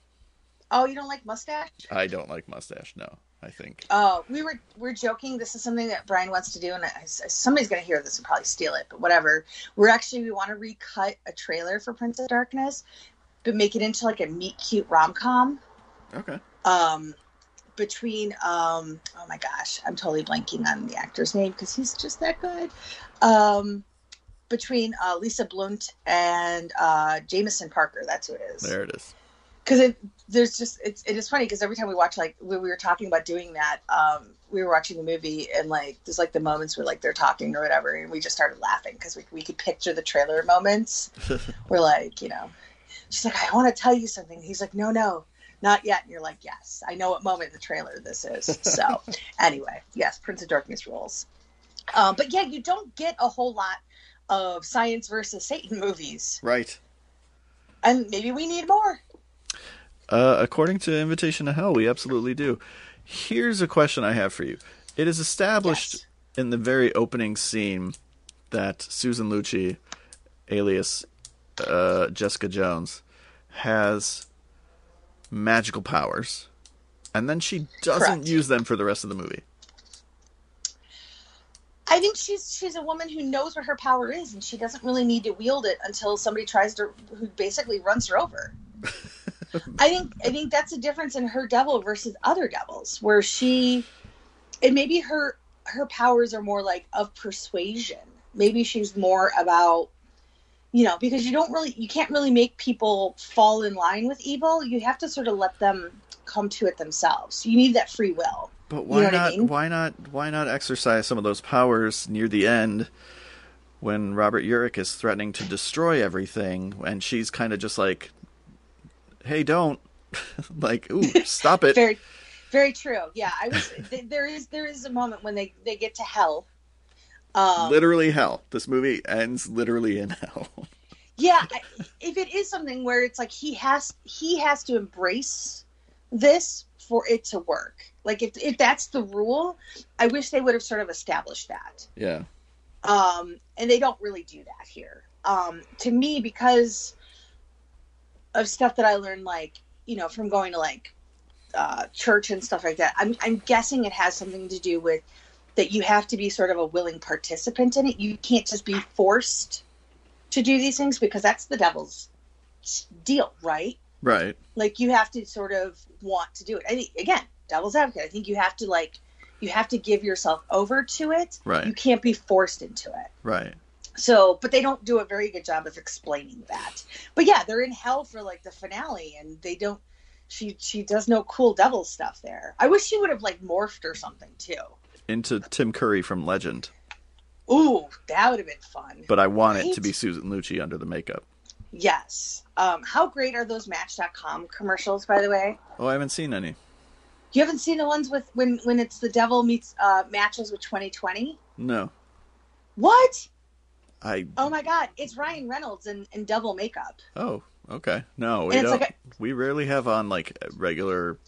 oh you don't like mustache I don't like mustache. No, I think. Oh, we were we're joking. This is something that Brian wants to do, and I, somebody's going to hear this and probably steal it. But whatever. We're actually we want to recut a trailer for Prince of Darkness, but make it into like a meet cute rom com. Okay. Um, between um, oh my gosh, I'm totally blanking on the actor's name because he's just that good. Um, between uh, Lisa Blount and uh, Jameson Parker, that's who it is There it is. because it there's just it's it is funny because every time we watch like when we were talking about doing that um we were watching the movie and like there's like the moments where like they're talking or whatever and we just started laughing because we, we could picture the trailer moments (laughs) we're like you know she's like i want to tell you something he's like no no not yet and you're like yes i know what moment in the trailer this is so (laughs) anyway yes prince of darkness rules um, but yeah you don't get a whole lot of science versus satan movies Right. and maybe we need more Uh, according to Invitation to Hell, we absolutely do. Here's a question I have for you. It is established Yes. in the very opening scene that Susan Lucci, alias uh, Jessica Jones, has magical powers, and then she doesn't Correct. use them for the rest of the movie. I think she's she's a woman who knows what her power is, and she doesn't really need to wield it until somebody tries to who basically runs her over. (laughs) I think I think that's a difference in her devil versus other devils, where she and maybe her her powers are more like of persuasion. Maybe she's more about you know because you don't really you can't really make people fall in line with evil. You have to sort of let them come to it themselves. You need that free will. But You why know what I not? mean? Why not? Why not exercise some of those powers near the end, when Robert Urich is threatening to destroy everything, and she's kind of just like, "Hey, don't!" (laughs) like, "Ooh, (laughs) stop it!" very, very true. Yeah, I was. th- there is there is a moment when they they get to hell. Um, literally hell. This movie ends literally in hell. (laughs) yeah, I, if it is something where it's like he has he has to embrace this for it to work. Like if if that's the rule, I wish they would have sort of established that. yeah. um, and they don't really do that here. Um, to me, because of stuff that I learned, like you know, from going to like uh, church and stuff like that. I'm I'm guessing it has something to do with that you have to be sort of a willing participant in it. You can't just be forced to do these things because that's the devil's deal, right? Right. Like you have to sort of want to do it. I think again, devil's advocate. I think you have to like you have to give yourself over to it. Right. You can't be forced into it. Right. So, but they don't do a very good job of explaining that. But yeah, they're in hell for like the finale, and they don't. She she does no cool devil stuff there. I wish she would have like morphed or something too. Into Tim Curry from Legend, Ooh, that would have been fun. but I want it to be Susan Lucci under the makeup. Yes. Um, how great are those Match.com commercials, by the way? Oh, I haven't seen any. You haven't seen the ones with when when it's the devil meets uh, matches with 2020. No. What? I. Oh my God! It's Ryan Reynolds in, in devil makeup. Oh. Okay. No, we don't. like we rarely have on like regular,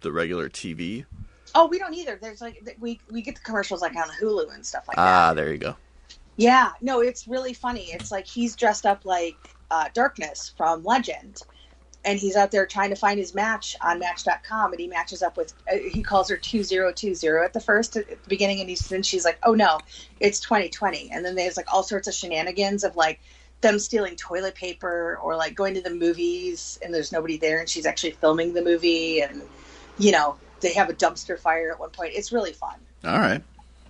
the regular TV. Oh, we don't either. There's like we we get the commercials like on Hulu and stuff like that. Ah, there you go. Yeah, no, it's really funny. It's like he's dressed up like uh, Darkness from Legend, and he's out there trying to find his match on Match.com, and he matches up with. Uh, he calls her two zero two zero at the first at the beginning, and he's then she's like, "Oh no, it's twenty twenty," and then there's like all sorts of shenanigans of like them stealing toilet paper or like going to the movies and there's nobody there, and she's actually filming the movie, and you know they have a dumpster fire at one point. It's really fun. All right.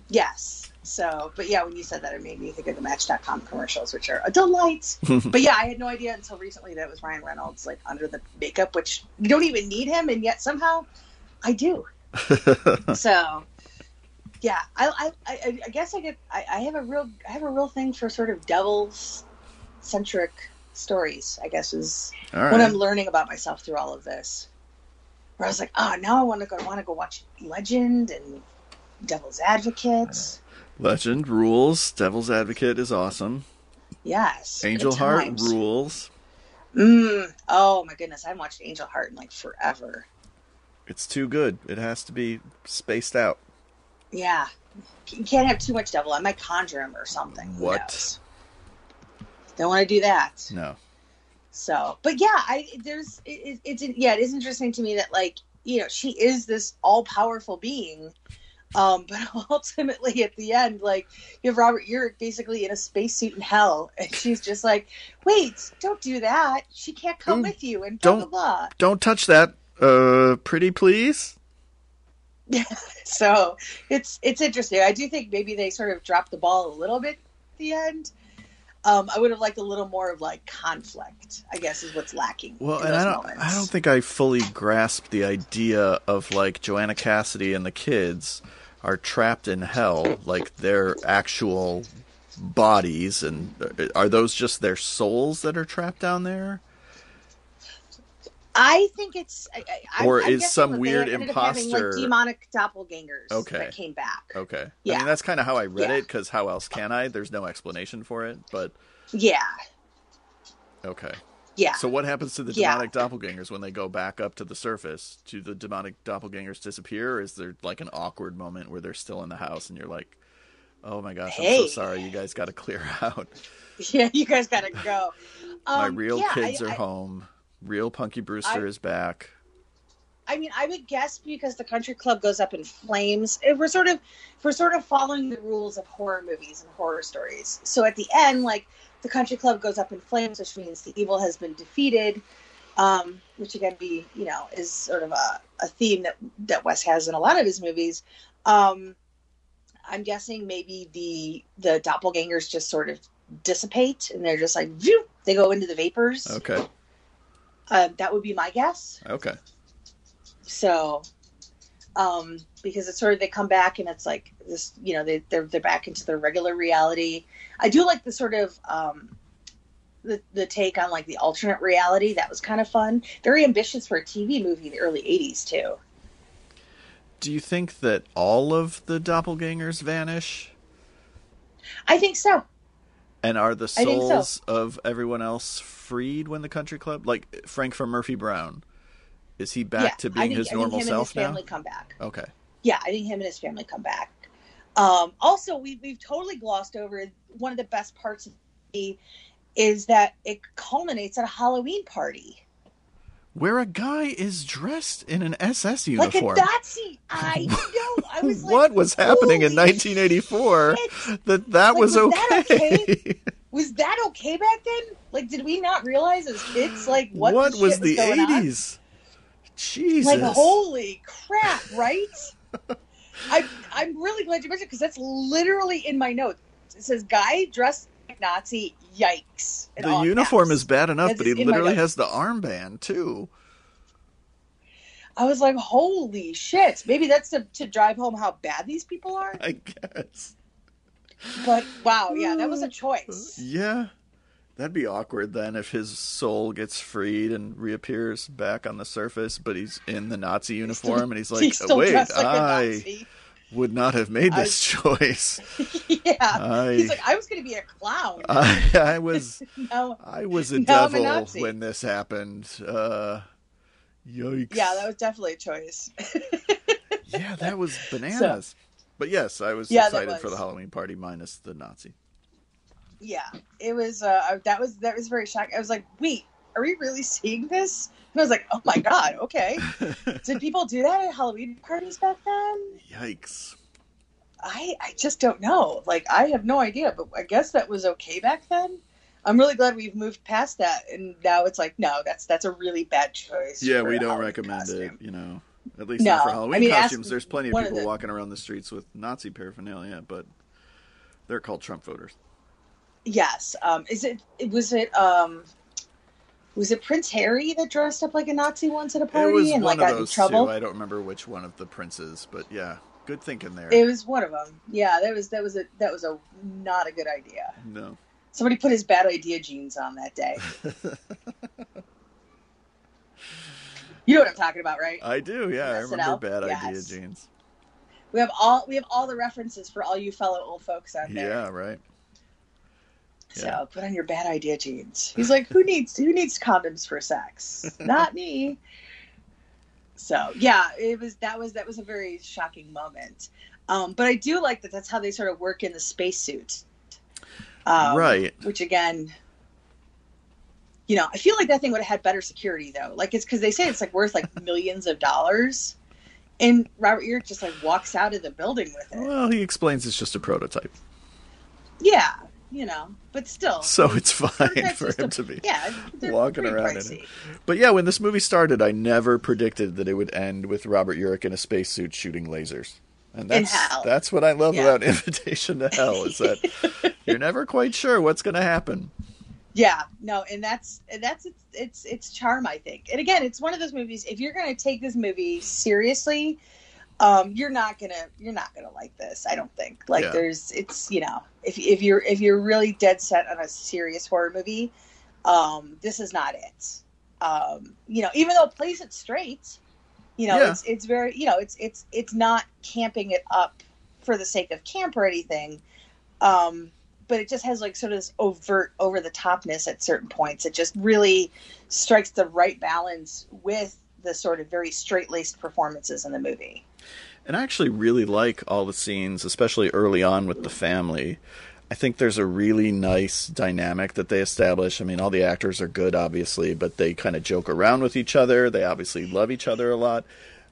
Yes. So, but yeah, when you said that, it made me think of the Match.com commercials, which are a delight. (laughs) but yeah, I had no idea until recently that it was Ryan Reynolds, like under the makeup, which you don't even need him, and yet somehow I do. (laughs) so, yeah, I, I, I, I guess I get, I, I have a real, I have a real thing for sort of devils centric stories. I guess is All what I'm learning about myself through all of this. Where I was like, oh, now I want to go, want to go watch Legend and Devil's Advocate. Legend rules. Devil's Advocate is awesome. Yes. Angel Heart times. rules. Mm, oh my goodness, I haven't watched Angel Heart in like forever. It's too good. It has to be spaced out. Yeah. You can't have too much devil. I might conjure him or something. What? Don't want to do that. No. So, but yeah, I there's it, it's yeah, it is interesting to me that like you know she is this all powerful being, um, (laughs) but ultimately at the end, like you have Robert Urich basically in a spacesuit in hell, and she's just like, wait, don't do that. She can't come Ooh, with you, and blah blah don't- blah. Don't touch that. Uh, pretty please. Yeah, (laughs) so it's it's interesting. I do think maybe they sort of dropped the ball a little bit at the end. Um, I would have liked a little more of like conflict. I guess is what's lacking. Well, in and those I don't, moments. I don't think I fully grasp the idea of like Joanna Cassidy and the kids are trapped in hell, like their actual bodies, and uh, are those just their souls that are trapped down there? I think it's. I, I, Or I'm is some weird up having, imposter- like demonic doppelgangers Okay. that came back. Okay, I Yeah. mean that's kind of how I read Yeah. it because how else can I? There's no explanation for it, but Yeah, okay. yeah. So what happens to the Yeah. demonic doppelgangers when they go back up to the surface? Do the demonic doppelgangers disappear, or is there like an awkward moment where they're still in the house and you're like, "Oh my gosh, I'm so sorry, you guys got to clear (laughs) out. (laughs) yeah, you guys gotta go. My Um, real yeah, kids I, are I, home. Real Punky Brewster I- is back." I mean, I would guess because the country club goes up in flames. If we're sort of, we're sort of following the rules of horror movies and horror stories. So at the end, like the country club goes up in flames, which means the evil has been defeated. Um, which again, be you know, is sort of a, a theme that that Wes has in a lot of his movies. Um, I'm guessing maybe the the doppelgangers just sort of dissipate and they're just like, View! they go into the vapors. Okay, Uh, that would be my guess. okay. So, um, because it's sort of they come back and it's like this, you know, they they're they're back into their regular reality. I do like the sort of um, the the take on like the alternate reality. That was kind of fun. Very ambitious for a TV movie in the early '80s too. Do you think that all of the doppelgangers vanish? I think so. And are the think so. souls of everyone else freed when the country club, like Frank from Murphy Brown, is he back yeah, to being think, his I think normal him self and his now? family come back. Okay. Yeah, I think him and his family come back. Um, also, we, we've totally glossed over one of the best parts of the is that it culminates at a Halloween party. Where a guy is dressed in an SS uniform. Like a. Nazi. I (laughs) know. I was like, what was happening in 1984 shit." that that Like, was, was that okay? (laughs) Was that okay back then? Like, did we not realize as kids, like, what, what the was the on? 80s? Jesus. Like, holy crap, (laughs) right? I, I'm really glad you mentioned because that's literally in my notes. It says, guy dressed Nazi, yikes. the uniform caps. is bad enough, That's but he literally has the armband too. I was like, holy shit. Maybe that's to, to drive home how bad these people are. I guess. But wow, yeah, that was a choice. Yeah. That'd be awkward then if his soul gets freed and reappears back on the surface, but he's in the Nazi uniform and he's (laughs) like, He's still "Wait, like a I Nazi. Would not have made I- this choice. (laughs) yeah. I- He's like, I was going to be a clown. I, I was (laughs) no. I was a I'm a devil when this happened. Uh, yikes! Yeah, that was definitely a choice. (laughs) yeah, that was bananas. but yes, I was Yeah, excited for the Halloween party minus the Nazi. yeah, it was. Uh, that was that was very shocking. I was like, wait, are we really seeing this? And I was like, oh my god, okay. (laughs) Did people do that at Halloween parties back then? Yikes! I I just don't know. Like, I have no idea. But I guess that was okay back then. I'm really glad we've moved past that, and now it's like, no, that's that's a really bad choice. Yeah, we don't Halloween recommend costume. it. You know, at least No, not for Halloween I mean, costumes. There's plenty of one of people the- walking around the streets with Nazi paraphernalia, but they're called Trump voters. Yes. Um, is it? Was it? Um, was it Prince Harry that dressed up like a Nazi once at a party and like got in trouble? two. I don't remember which one of the princes, but yeah, good thinking there. It was one of them. Yeah, that was that was a that was a not a good idea. no. Somebody put his bad idea jeans on that day. (laughs) You know what I'm talking about, right? I do, yeah. I remember bad idea jeans. We have all we have all the references for all you fellow old folks out there. Yeah, right. So yeah. put on your bad idea jeans. He's like, who needs who needs condoms for sex? (laughs) Not me. So yeah, it was that was that was a very shocking moment. Um, but I do like that. That's how they sort of work in the spacesuit. Um, Right. Which again, you know, I feel like that thing would have had better security though. Like it's because they say it's like worth like (laughs) millions of dollars, and Robert Urich just like walks out of the building with it. Well, he explains it's just a prototype, Yeah, you know, but still. so it's fine for him to be. yeah, walking around in it. But yeah, when this movie started, I never predicted that it would end with Robert Urich in a spacesuit shooting lasers. And that's that's what I love Yeah. about (laughs) Invitation to Hell is that (laughs) you're never quite sure what's going to happen. Yeah, no, and that's that's its its its charm, I think. And again, it's one of those movies. If you're going to take this movie seriously, um, you're not gonna you're not gonna like this. I don't think. Like, Yeah. there's it's you know, if if you're if you're really dead set on a serious horror movie, um, this is not it. Um, you know, even though it plays it straight, you know, Yeah. it's it's very you know, it's it's it's not camping it up for the sake of camp or anything. Um, but it just has like sort of this overt over the topness at certain points. It just really strikes the right balance with the sort of very straight laced performances in the movie. And I actually really like all the scenes, especially early on with the family. I think there's a really nice dynamic that they establish. I mean, all the actors are good, obviously, but they kind of joke around with each other. They obviously love each other a lot.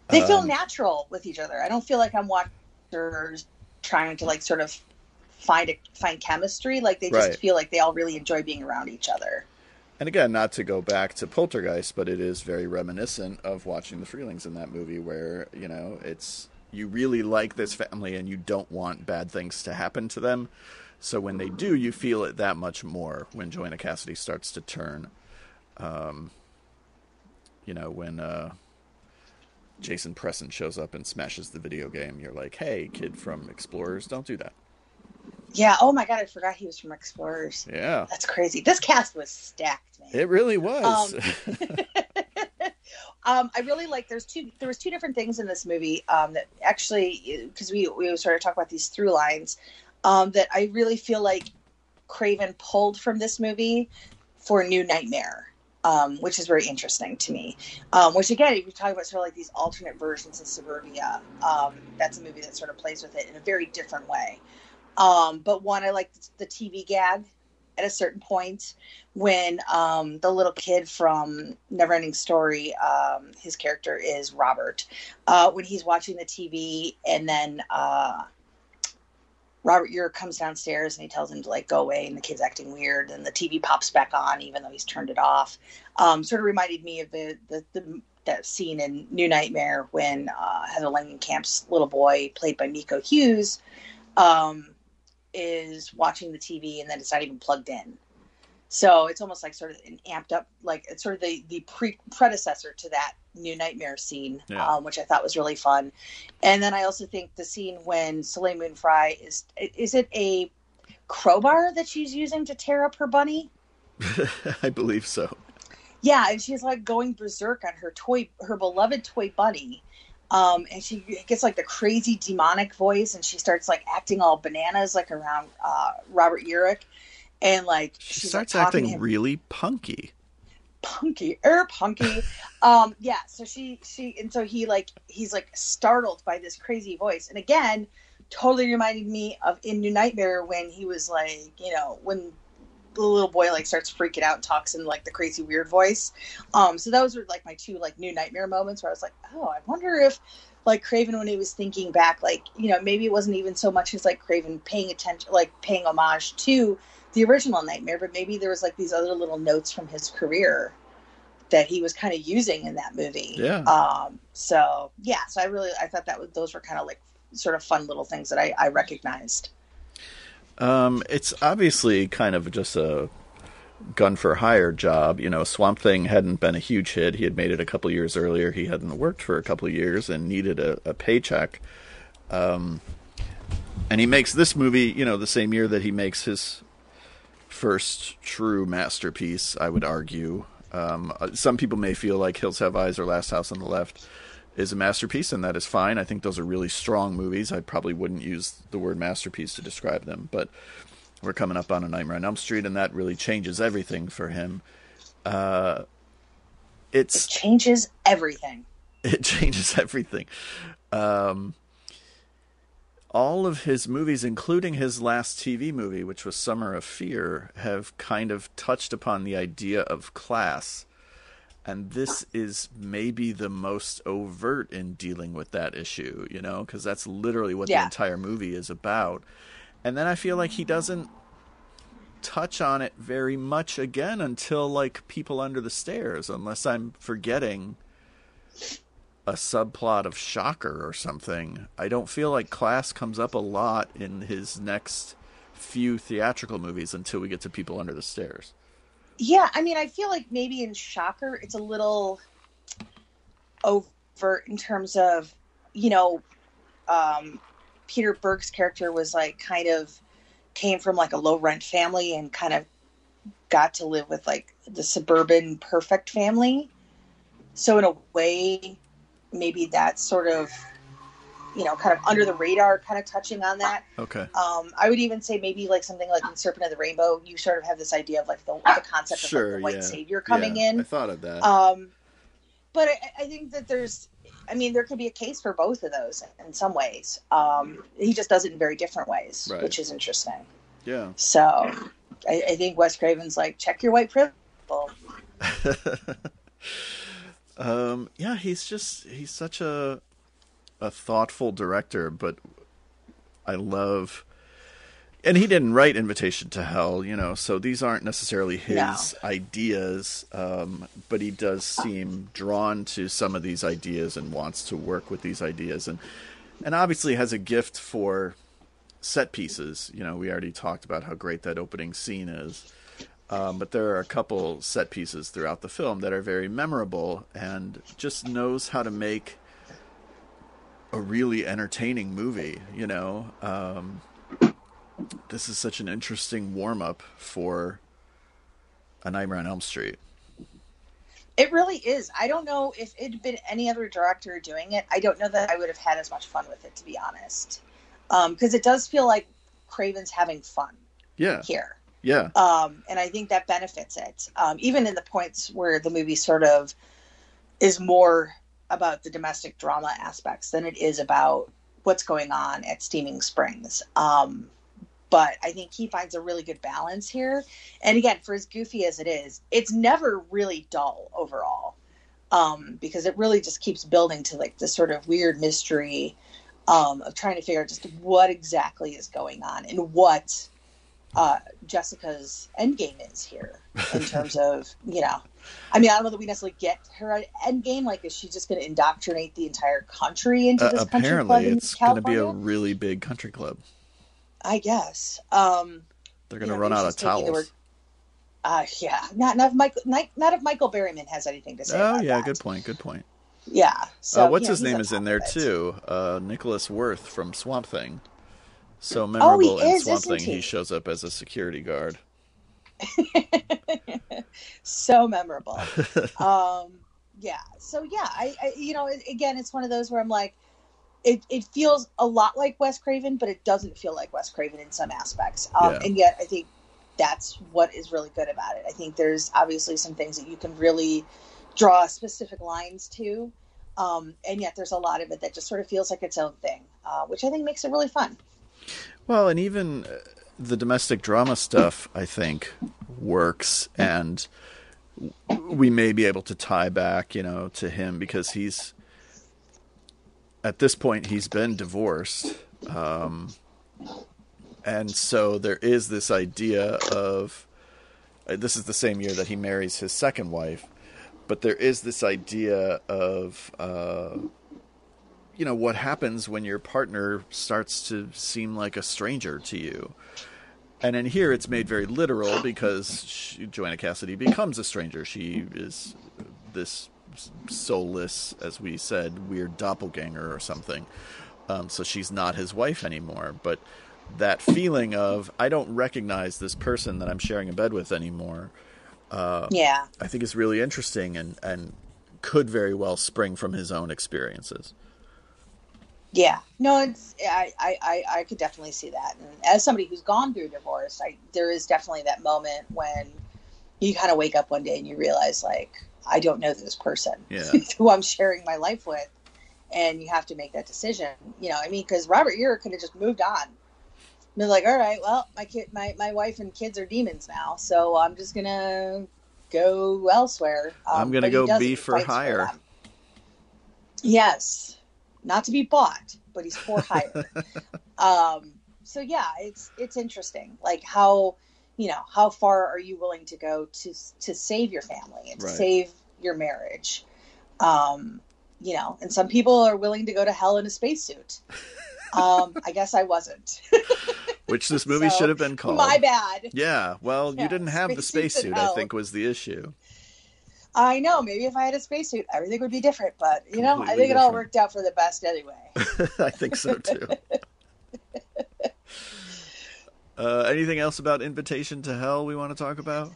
They feel Um, natural with each other. I don't feel like I'm watching trying to like sort of find a, find chemistry. Like they just Right. feel like they all really enjoy being around each other. And again, not to go back to Poltergeist, but it is very reminiscent of watching the Freelings in that movie, where you know it's you really like this family and you don't want bad things to happen to them. So when they do, you feel it that much more when Joanna Cassidy starts to turn. Um, you know when uh, Jason Presson shows up and smashes the video game. You're like, hey, kid from Explorers, don't do that. Yeah. Oh my god, I forgot he was from Explorers. Yeah. That's crazy. This cast was stacked, man. It really was. Um, (laughs) (laughs) um, I really like. There's two. There was two different things in this movie um, that actually, because we we sort of talk about these through lines, um, that I really feel like Craven pulled from this movie for New Nightmare. Um, which is very interesting to me. Um, which again, if you talk about sort of like these alternate versions of Suburbia, um, that's a movie that sort of plays with it in a very different way. Um, but one, I like the TV gag at a certain point when um, the little kid from Neverending Story, um, his character is Robert, uh, when he's watching the TV and then uh, Robert Urich comes downstairs and he tells him to like go away and the kid's acting weird and the TV pops back on even though he's turned it off. Um, sort of reminded me of the, the, the that scene in New Nightmare when uh, Heather Langenkamp's little boy, played by Miko Hughes, um, is watching the TV and then it's not even plugged in. So it's almost like sort of an amped up, like it's sort of the the pre predecessor to that New Nightmare scene, Yeah. um, which I thought was really fun. And then I also think the scene when Soleil Moon Frye is is it a crowbar that she's using to tear up her bunny? (laughs) I believe so. Yeah, and she's like going berserk on her toy, her beloved toy bunny. Um, and she gets like the crazy demonic voice, and she starts like acting all bananas, like around uh, Robert Urich, and like She starts like, acting really punky. punky er punky. Um yeah so she she and so he like he's like startled by this crazy voice. And again totally reminded me of in new nightmare when he was like you know when the little boy like starts freaking out and talks in like the crazy weird voice. Um so those were like my two like new nightmare moments where i was like oh i wonder if like craven when he was thinking back like you know maybe it wasn't even so much as like craven paying attention like paying homage to the original nightmare but maybe there was like these other little notes from his career that he was kind of using in that movie. Yeah. um so yeah so i really i thought that was, those were kind of like sort of fun little things that i, I recognized Um, it's obviously kind of just a gun for hire job. You know, Swamp Thing hadn't been a huge hit. He had made it a couple years earlier. He hadn't worked for a couple years and needed a, a paycheck. Um, and he makes this movie, you know, the same year that he makes his first true masterpiece, I would argue. Um, uh, some people may feel like Hills Have Eyes or Last House on the Left is a masterpiece, and that is fine. I think those are really strong movies. I probably wouldn't use the word masterpiece to describe them, but we're coming up on a Nightmare on Elm Street, and that really changes everything for him. Uh, it changes everything (laughs) it changes everything. Um, all of his movies, including his last TV movie, which was Summer of Fear, have kind of touched upon the idea of class. And this is maybe the most overt in dealing with that issue, you know, because that's literally what the entire movie is about. And then I feel like he doesn't touch on it very much again until like People Under the Stairs, unless I'm forgetting a subplot of Shocker or something. I don't feel like class comes up a lot in his next few theatrical movies until we get to People Under the Stairs. Yeah, I mean, I feel like maybe in Shocker it's a little overt in terms of, you know, um, Peter Berg's character was like kind of came from like a low rent family and kind of got to live with like the suburban perfect family. So in a way, maybe that's sort of, you know, kind of under the radar, kind of touching on that. Okay. Um, I would even say maybe like something like in Serpent of the Rainbow, you sort of have this idea of like the, the concept of like the white yeah. savior coming Yeah, in. I thought of that. Um, but I, I think that there's, I mean, there could be a case for both of those in some ways. Um, he just does it in very different ways, Right. which is interesting. yeah. So I, I think Wes Craven's like, check your white privilege. (laughs) um, yeah, he's just he's such a a thoughtful director, but I love and he didn't write Invitation to Hell, you know, so these aren't necessarily his No. ideas, um, but he does seem drawn to some of these ideas and wants to work with these ideas and and obviously has a gift for set pieces. You know, we already talked about how great that opening scene is. Um, but there are a couple set pieces throughout the film that are very memorable and just knows how to make a really entertaining movie. You know, um, this is such an interesting warm up for A Nightmare on Elm Street. It really is. I don't know if it had been any other director doing it. I don't know that I would have had as much fun with it, to be honest, because um, it does feel like Craven's having fun. Yeah. Here. Yeah. Um, and I think that benefits it, um, even in the points where the movie sort of is more about the domestic drama aspects than it is about what's going on at Steaming Springs. Um, but I think he finds a really good balance here. And again, for as goofy as it is, it's never really dull overall. Um, because it really just keeps building to like this sort of weird mystery um, of trying to figure out just what exactly is going on and what uh, Jessica's endgame is here in terms of, you know, I mean, I don't know that we necessarily get her endgame. Like, is she just going to indoctrinate the entire country into this uh, country club? Apparently, it's going to be a really big country club. I guess. Um, They're going to run out of towels. Uh, yeah, not, not if Michael, not, not, if Michael Berryman has anything to say. Oh yeah, that. good point. Good point. Yeah. Uh, so uh, what's you know, his name is in there too? Uh, Nicholas Worth from Swamp Thing. So Oh, memorable he in is, Swamp Thing, he? he shows up as a security guard. (laughs) so memorable. um, yeah. So yeah, I, I, you know, again, it's one of those where I'm like, it, it feels a lot like Wes Craven, but it doesn't feel like Wes Craven in some aspects. Um, Yeah. And yet, I think that's what is really good about it. I think there's obviously some things that you can really draw specific lines to, um, and yet there's a lot of it that just sort of feels like its own thing, uh, which I think makes it really fun. Well, and even uh, the domestic drama stuff, I think, works, and we may be able to tie back, you know, to him because he's at this point he's been divorced, um, and so there is this idea of uh, this is the same year that he marries his second wife, but there is this idea of. Uh, you know what happens when your partner starts to seem like a stranger to you. And in here it's made very literal because she, joanna cassidy becomes a stranger. She is this soulless as we said weird doppelganger or something. Um, so she's not his wife anymore. But that feeling of i don't recognize this person that i'm sharing a bed with anymore uh, Yeah. i think is really interesting and, and could very well spring from his own experiences Yeah, no, it's I, I, I, could definitely see that. And as somebody who's gone through divorce, I there is definitely that moment when you kind of wake up one day and you realize like I don't know this person Yeah. (laughs) who I'm sharing my life with, and you have to make that decision. You know, I mean, because Robert Urich could have just moved on. Been like, all right, well, my kid, my my wife and kids are demons now, so I'm just gonna go elsewhere. Um, I'm gonna go be for hire. them. Yes, not to be bought, but he's for (laughs) hire. um, so yeah, it's it's interesting, like how you know how far are you willing to go to to save your family and to Right. save your marriage. Um, you know, and some people are willing to go to hell in a spacesuit. Um, I guess I wasn't. (laughs) which this movie So, should have been called. My bad. Yeah, well, you didn't have the spacesuit. I think was the issue. I know. Maybe if I had a spacesuit, everything would be different. But you know, I Completely think it all worked out for the best anyway. (laughs) I think so too. (laughs) uh, anything else about Invitation to Hell we want to talk about?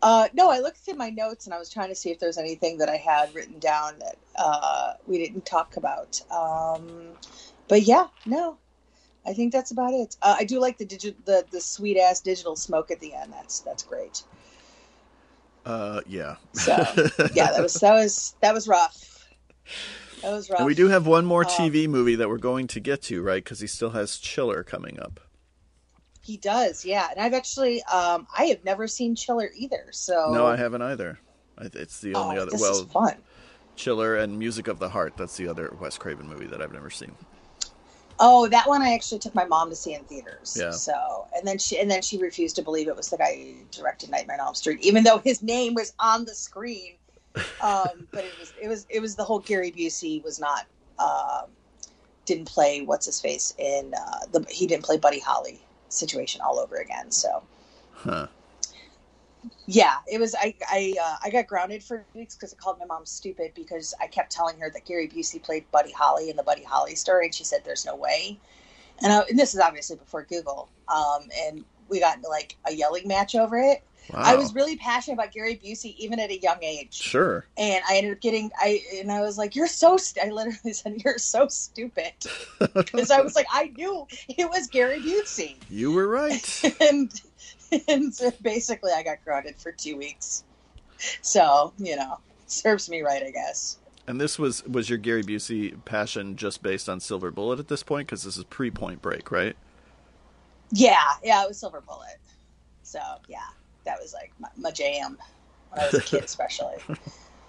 Uh, no, I looked through my notes and I was trying to see if there's anything that I had written down that uh, we didn't talk about. Um, but yeah, no, I think that's about it. Uh, I do like the the the sweet ass digital smoke at the end. That's that's great. Uh, yeah. So yeah, that was that was that was rough. That was rough. and we do have one more Um, TV movie that we're going to get to, right? Because he still has Chiller coming up. He does, yeah. And I've actually, um, I have never seen Chiller either. So No, I haven't either. It's the only oh, other. Well, fun. Chiller and Music of the Heart. That's the other Wes Craven movie that I've never seen. Oh, that one I actually took my mom to see in theaters. Yeah. So, and then she and then she refused to believe it was the guy who directed Nightmare on Elm Street, even though his name was on the screen. Um, (laughs) but it was it was it was the whole Gary Busey was not um, didn't play what's his face in uh, the he didn't play Buddy Holly situation all over again. So Huh. Yeah, it was. I I uh, I got grounded for weeks because I called my mom stupid because I kept telling her that Gary Busey played Buddy Holly in the Buddy Holly story, and she said, "There's no way." And, I, and this is obviously before Google. Um, and we got into like a yelling match over it. Wow. I was really passionate about Gary Busey even at a young age. sure. And I ended up getting I and I was like, "You're so." St-, I literally said, "You're so stupid," (laughs) because I was like, I knew it was Gary Busey, You were right. (laughs) and and (laughs) so basically, I got grounded for two weeks. So you know, serves me right, I guess. And this was was your Gary Busey passion just based on Silver Bullet at this point? Because this is pre Point Break, right? Yeah, yeah, it was Silver Bullet. So yeah, that was like my, my jam when I was a kid, (laughs) especially.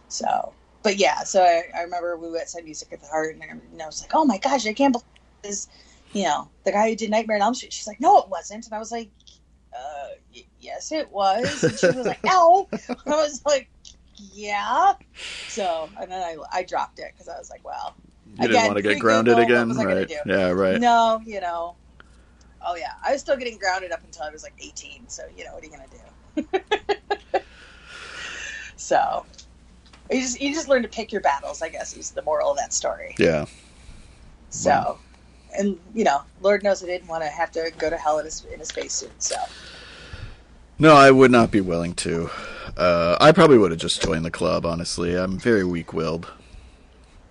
So, but yeah, so I, I remember we went to Music at the Heart, and I, and I was like, oh my gosh, I can't believe this. You know, the guy who did Nightmare on Elm Street. She's like, no, it wasn't, and I was like, uh, y- yes, it was. And she was like, no. (laughs) I was like, yeah. So, and then I, I dropped it because I was like, well, You didn't want to get grounded what again, right? Yeah, right. no, you know. Oh yeah, I was still getting grounded up until I was like 18. So you know what are you gonna do? (laughs) so you just you just learn to pick your battles. I guess is the moral of that story. Yeah. So, Wow. And you know, Lord knows I didn't want to have to go to hell in a, in a spacesuit. So No, I would not be willing to. Uh, I probably would have just joined the club. Honestly, I'm very weak-willed.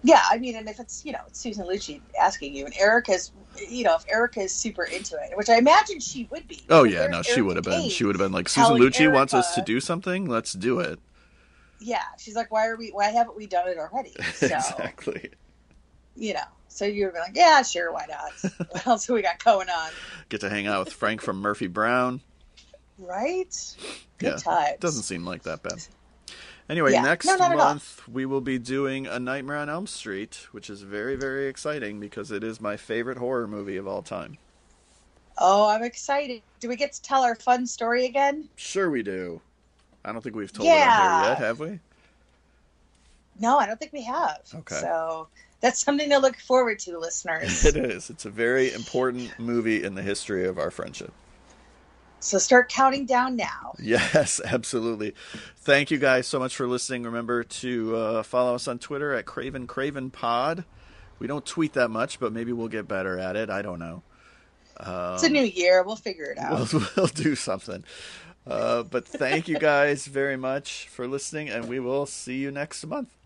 yeah, I mean, and if it's you know it's Susan Lucci asking you, and Erica's you know if Erica is super into it, which I imagine she would be. Oh yeah, no, she would have been. She would have been like Susan Lucci wants us to do something. Let's do it. Yeah, she's like, why are we? Why haven't we done it already? (laughs) So exactly. You know, so you're like, yeah, sure, why not? (laughs) what else have we got going on? Get to hang out with Frank from Murphy Brown. Right? Good Yeah, times. Doesn't seem like that bad. Anyway, Yeah. next No, not at all. month we will be doing A Nightmare on Elm Street, which is very, very exciting because it is my favorite horror movie of all time. Oh, I'm excited. Do we get to tell our fun story again? Sure, we do. I don't think we've told it on here yet, have we? No, I don't think we have. Okay. So that's something to look forward to, listeners. (laughs) It is. It's a very important movie in the history of our friendship. so start counting down now. Yes, (laughs) absolutely. Thank you guys so much for listening. Remember to uh, follow us on Twitter at Craven Craven Pod. We don't tweet that much, but maybe we'll get better at it. I don't know. it's a new year. We'll figure it out. We'll, (laughs) we'll do something. Uh, but thank you guys very much for listening, and we will see you next month.